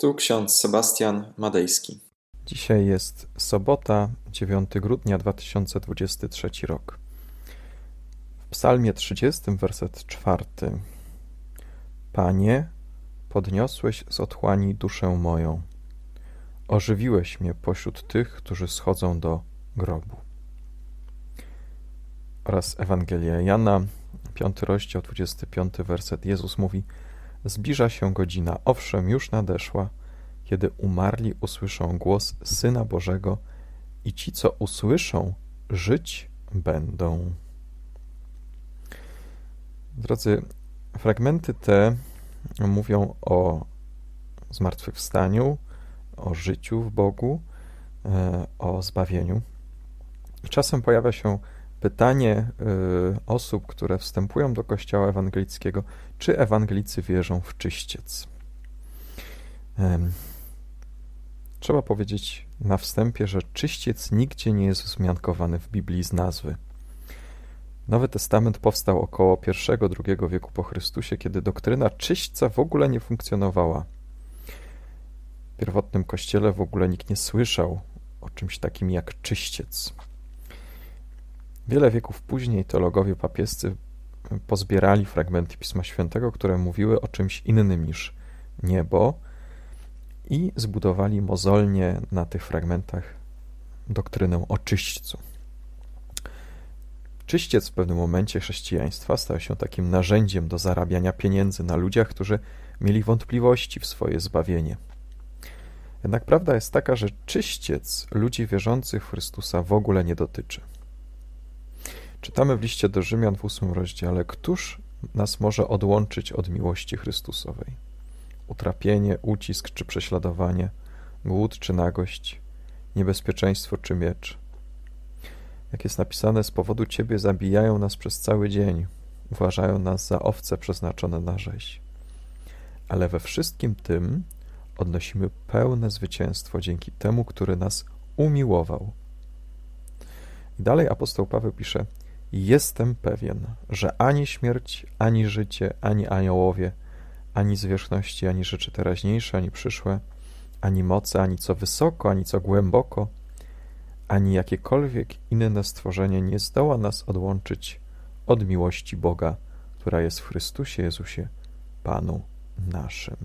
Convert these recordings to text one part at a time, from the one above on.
Tu ksiądz Sebastian Madejski. Dzisiaj jest sobota, 9 grudnia 2023 rok. W Psalmie 30, werset 4. Panie, podniosłeś z otchłani duszę moją. Ożywiłeś mnie pośród tych, którzy schodzą do grobu. Oraz Ewangelia Jana, 5 rozdział, 25 werset. Jezus mówi: Zbliża się godzina, owszem, już nadeszła, kiedy umarli usłyszą głos Syna Bożego i ci, co usłyszą, żyć będą. Drodzy, fragmenty te mówią o zmartwychwstaniu, o życiu w Bogu, e, o zbawieniu. Czasem pojawia się pytanie y, osób, które wstępują do Kościoła ewangelickiego, czy ewangelicy wierzą w czyściec. Trzeba powiedzieć na wstępie, że czyściec nigdzie nie jest wzmiankowany w Biblii z nazwy. Nowy Testament powstał około I-II wieku po Chrystusie, kiedy doktryna czyśćca w ogóle nie funkcjonowała. W pierwotnym kościele w ogóle nikt nie słyszał o czymś takim jak czyściec. Wiele wieków później teologowie papiescy pozbierali fragmenty Pisma Świętego, które mówiły o czymś innym niż niebo i zbudowali mozolnie na tych fragmentach doktrynę o czyśćcu. Czyściec w pewnym momencie chrześcijaństwa stał się takim narzędziem do zarabiania pieniędzy na ludziach, którzy mieli wątpliwości w swoje zbawienie. Jednak prawda jest taka, że czyściec ludzi wierzących w Chrystusa w ogóle nie dotyczy. Czytamy w liście do Rzymian w ósmym rozdziale, któż nas może odłączyć od miłości Chrystusowej? Utrapienie, ucisk czy prześladowanie, głód czy nagość, niebezpieczeństwo czy miecz. Jak jest napisane, z powodu Ciebie zabijają nas przez cały dzień, uważają nas za owce przeznaczone na rzeź. Ale we wszystkim tym odnosimy pełne zwycięstwo dzięki temu, który nas umiłował. I dalej apostoł Paweł pisze – Jestem pewien, że ani śmierć, ani życie, ani aniołowie, ani zwierzchności, ani rzeczy teraźniejsze, ani przyszłe, ani moce, ani co wysoko, ani co głęboko, ani jakiekolwiek inne stworzenie nie zdoła nas odłączyć od miłości Boga, która jest w Chrystusie Jezusie, Panu naszym.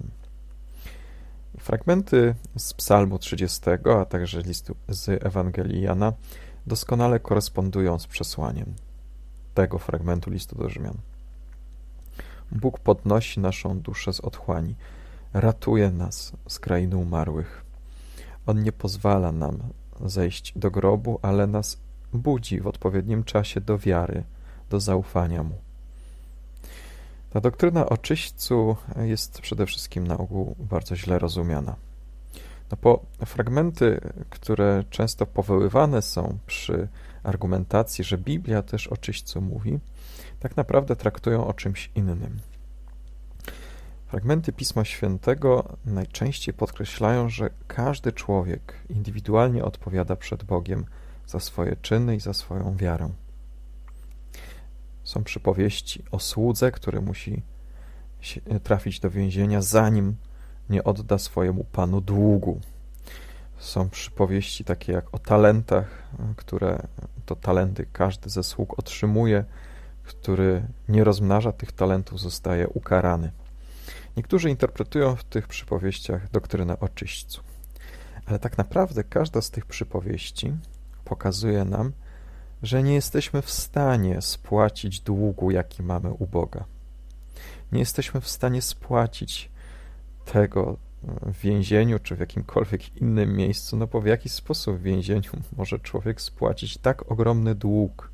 Fragmenty z Psalmu 30, a także listu z Ewangelii Jana doskonale korespondują z przesłaniem tego fragmentu listu do Rzymian. Bóg podnosi naszą duszę z otchłani, ratuje nas z krainy umarłych. On nie pozwala nam zejść do grobu, ale nas budzi w odpowiednim czasie do wiary, do zaufania Mu. Ta doktryna o czyśćcu jest przede wszystkim na ogół bardzo źle rozumiana. No bo fragmenty, które często powoływane są przy argumentacji, że Biblia też o czyśćcu mówi, tak naprawdę traktują o czymś innym. Fragmenty Pisma Świętego najczęściej podkreślają, że każdy człowiek indywidualnie odpowiada przed Bogiem za swoje czyny i za swoją wiarę. Są przypowieści o słudze, który musi trafić do więzienia, zanim nie odda swojemu panu długu. Są przypowieści takie jak o talentach, które to talenty każdy ze sług otrzymuje, który nie rozmnaża tych talentów, zostaje ukarany. Niektórzy interpretują w tych przypowieściach doktrynę o czyśćcu. Ale tak naprawdę każda z tych przypowieści pokazuje nam, że nie jesteśmy w stanie spłacić długu, jaki mamy u Boga. Nie jesteśmy w stanie spłacić tego w więzieniu czy w jakimkolwiek innym miejscu, no bo w jaki sposób w więzieniu może człowiek spłacić tak ogromny dług?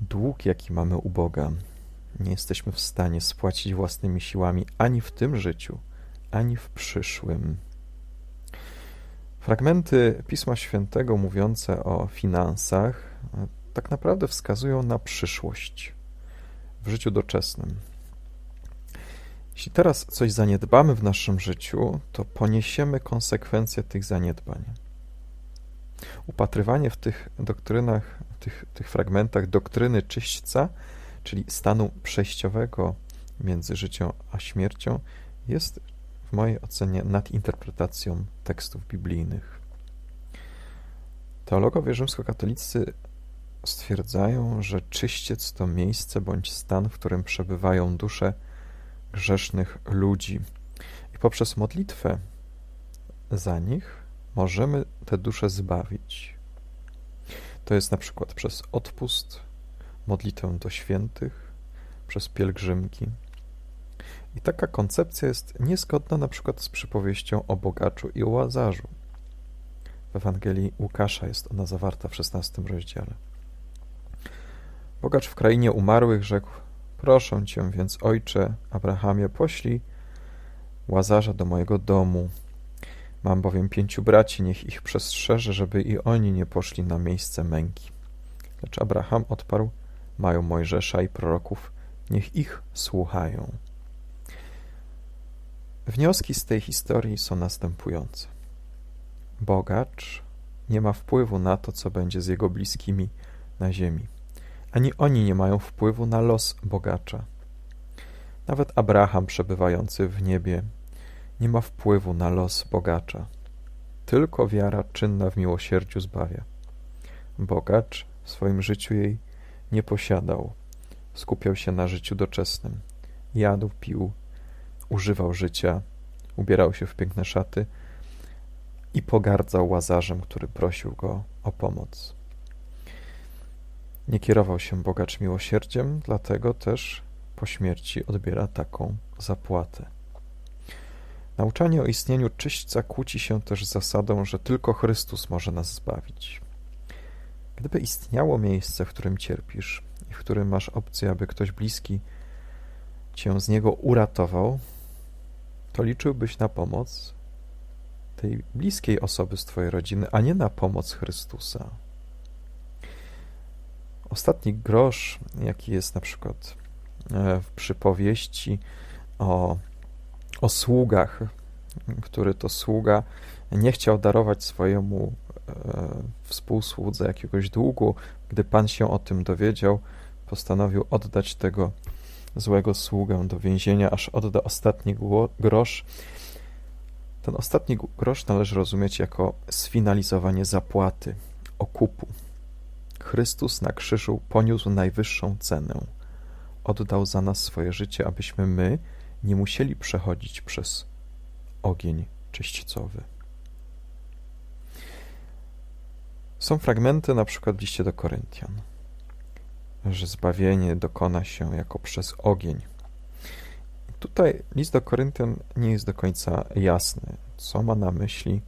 Dług, jaki mamy u Boga, nie jesteśmy w stanie spłacić własnymi siłami ani w tym życiu, ani w przyszłym. Fragmenty Pisma Świętego mówiące o finansach tak naprawdę wskazują na przyszłość w życiu doczesnym. Jeśli teraz coś zaniedbamy w naszym życiu, to poniesiemy konsekwencje tych zaniedbań. Upatrywanie w tych doktrynach, w tych, tych fragmentach doktryny czyśćca, czyli stanu przejściowego między życiem a śmiercią, jest w mojej ocenie nadinterpretacją tekstów biblijnych. Teologowie rzymskokatolicy stwierdzają, że czyściec to miejsce bądź stan, w którym przebywają dusze grzesznych ludzi. I poprzez modlitwę za nich możemy te dusze zbawić. To jest na przykład przez odpust, modlitwę do świętych, przez pielgrzymki. I taka koncepcja jest niezgodna na przykład z przypowieścią o bogaczu i o łazarzu. W Ewangelii Łukasza jest ona zawarta w szesnastym rozdziale. Bogacz w krainie umarłych rzekł: Proszę cię więc, ojcze Abrahamie, poślij łazarza do mojego domu. Mam bowiem pięciu braci, niech ich przestrzeże, żeby i oni nie poszli na miejsce męki. Lecz Abraham odparł: Mają Mojżesza i proroków, niech ich słuchają. Wnioski z tej historii są następujące. Bogacz nie ma wpływu na to, co będzie z jego bliskimi na ziemi. Ani oni nie mają wpływu na los bogacza. Nawet Abraham, przebywający w niebie, nie ma wpływu na los bogacza. Tylko wiara czynna w miłosierdziu zbawia. Bogacz w swoim życiu jej nie posiadał. Skupiał się na życiu doczesnym. Jadł, pił, używał życia, ubierał się w piękne szaty i pogardzał łazarzem, który prosił go o pomoc. Nie kierował się bogacz miłosierdziem, dlatego też po śmierci odbiera taką zapłatę. Nauczanie o istnieniu czyśćca kłóci się też z zasadą, że tylko Chrystus może nas zbawić. Gdyby istniało miejsce, w którym cierpisz i w którym masz opcję, aby ktoś bliski cię z niego uratował, to liczyłbyś na pomoc tej bliskiej osoby z twojej rodziny, a nie na pomoc Chrystusa. Ostatni grosz, jaki jest na przykład e, w przypowieści o, o sługach, który to sługa nie chciał darować swojemu e, współsłudze jakiegoś długu. Gdy pan się o tym dowiedział, postanowił oddać tego złego sługę do więzienia, aż odda ostatni grosz. Ten ostatni grosz należy rozumieć jako sfinalizowanie zapłaty, okupu. Chrystus na krzyżu poniósł najwyższą cenę. Oddał za nas swoje życie, abyśmy my nie musieli przechodzić przez ogień czyśćcowy. Są fragmenty na przykład w liście do Koryntian, że zbawienie dokona się jako przez ogień. Tutaj list do Koryntian nie jest do końca jasny, co ma na myśli,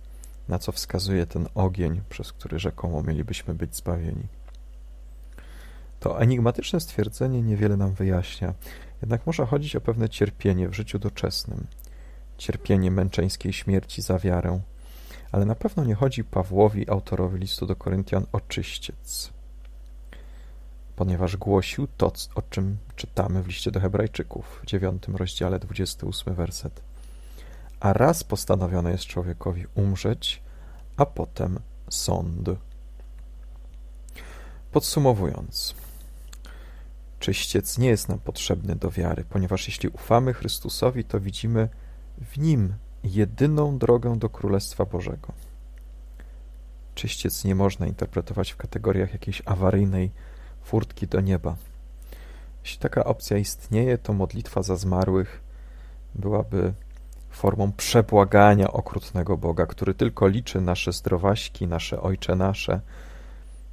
na co wskazuje ten ogień, przez który rzekomo mielibyśmy być zbawieni. To enigmatyczne stwierdzenie niewiele nam wyjaśnia, jednak może chodzić o pewne cierpienie w życiu doczesnym, cierpienie męczeńskiej śmierci za wiarę, ale na pewno nie chodzi Pawłowi, autorowi listu do Koryntian, o czyściec, ponieważ głosił to, o czym czytamy w liście do Hebrajczyków w 9 rozdziale 28 werset. A raz postanowione jest człowiekowi umrzeć, a potem sąd. Podsumowując, czyściec nie jest nam potrzebny do wiary, ponieważ jeśli ufamy Chrystusowi, to widzimy w Nim jedyną drogę do Królestwa Bożego. Czyściec nie można interpretować w kategoriach jakiejś awaryjnej furtki do nieba. Jeśli taka opcja istnieje, to modlitwa za zmarłych byłaby formą przebłagania okrutnego Boga, który tylko liczy nasze zdrowaśki, nasze ojcze nasze,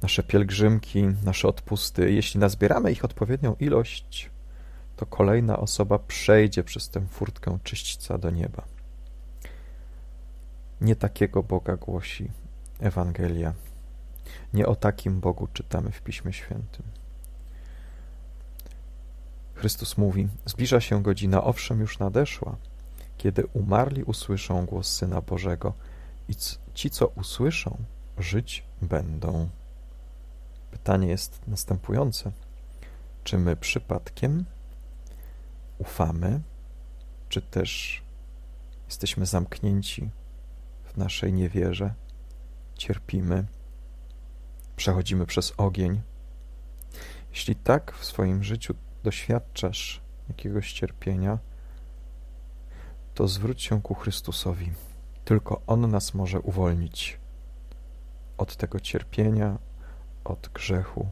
nasze pielgrzymki, nasze odpusty. Jeśli nazbieramy ich odpowiednią ilość, to kolejna osoba przejdzie przez tę furtkę czyśćca do nieba. Nie takiego Boga głosi Ewangelia. Nie o takim Bogu czytamy w Piśmie Świętym. Chrystus mówi: Zbliża się godzina, owszem, już nadeszła, kiedy umarli usłyszą głos Syna Bożego i ci, co usłyszą, żyć będą. Pytanie jest następujące: czy my przypadkiem ufamy, czy też jesteśmy zamknięci w naszej niewierze, cierpimy, przechodzimy przez ogień? Jeśli tak w swoim życiu doświadczasz jakiegoś cierpienia, to zwróć się ku Chrystusowi. Tylko On nas może uwolnić od tego cierpienia, od grzechu,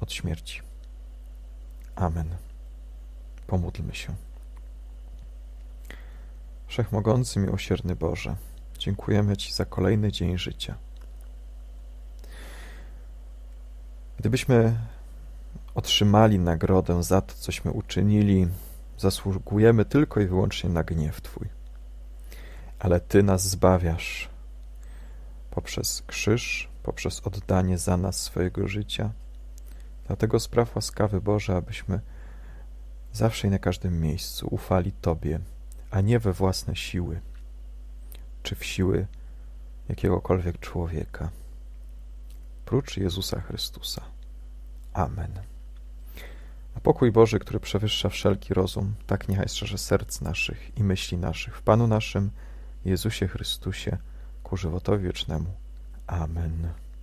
od śmierci. Amen. Pomódlmy się. Wszechmogący, miłosierny Boże, dziękujemy Ci za kolejny dzień życia. Gdybyśmy otrzymali nagrodę za to, cośmy uczynili, zasługujemy tylko i wyłącznie na gniew Twój. Ale Ty nas zbawiasz poprzez krzyż, poprzez oddanie za nas swojego życia. Dlatego spraw łaskawy Boże, abyśmy zawsze i na każdym miejscu ufali Tobie, a nie we własne siły, czy w siły jakiegokolwiek człowieka, prócz Jezusa Chrystusa. Amen. A pokój Boży, który przewyższa wszelki rozum, tak niechaj strzeże serc naszych i myśli naszych w Panu naszym, Jezusie Chrystusie, ku żywotowi wiecznemu. Amen.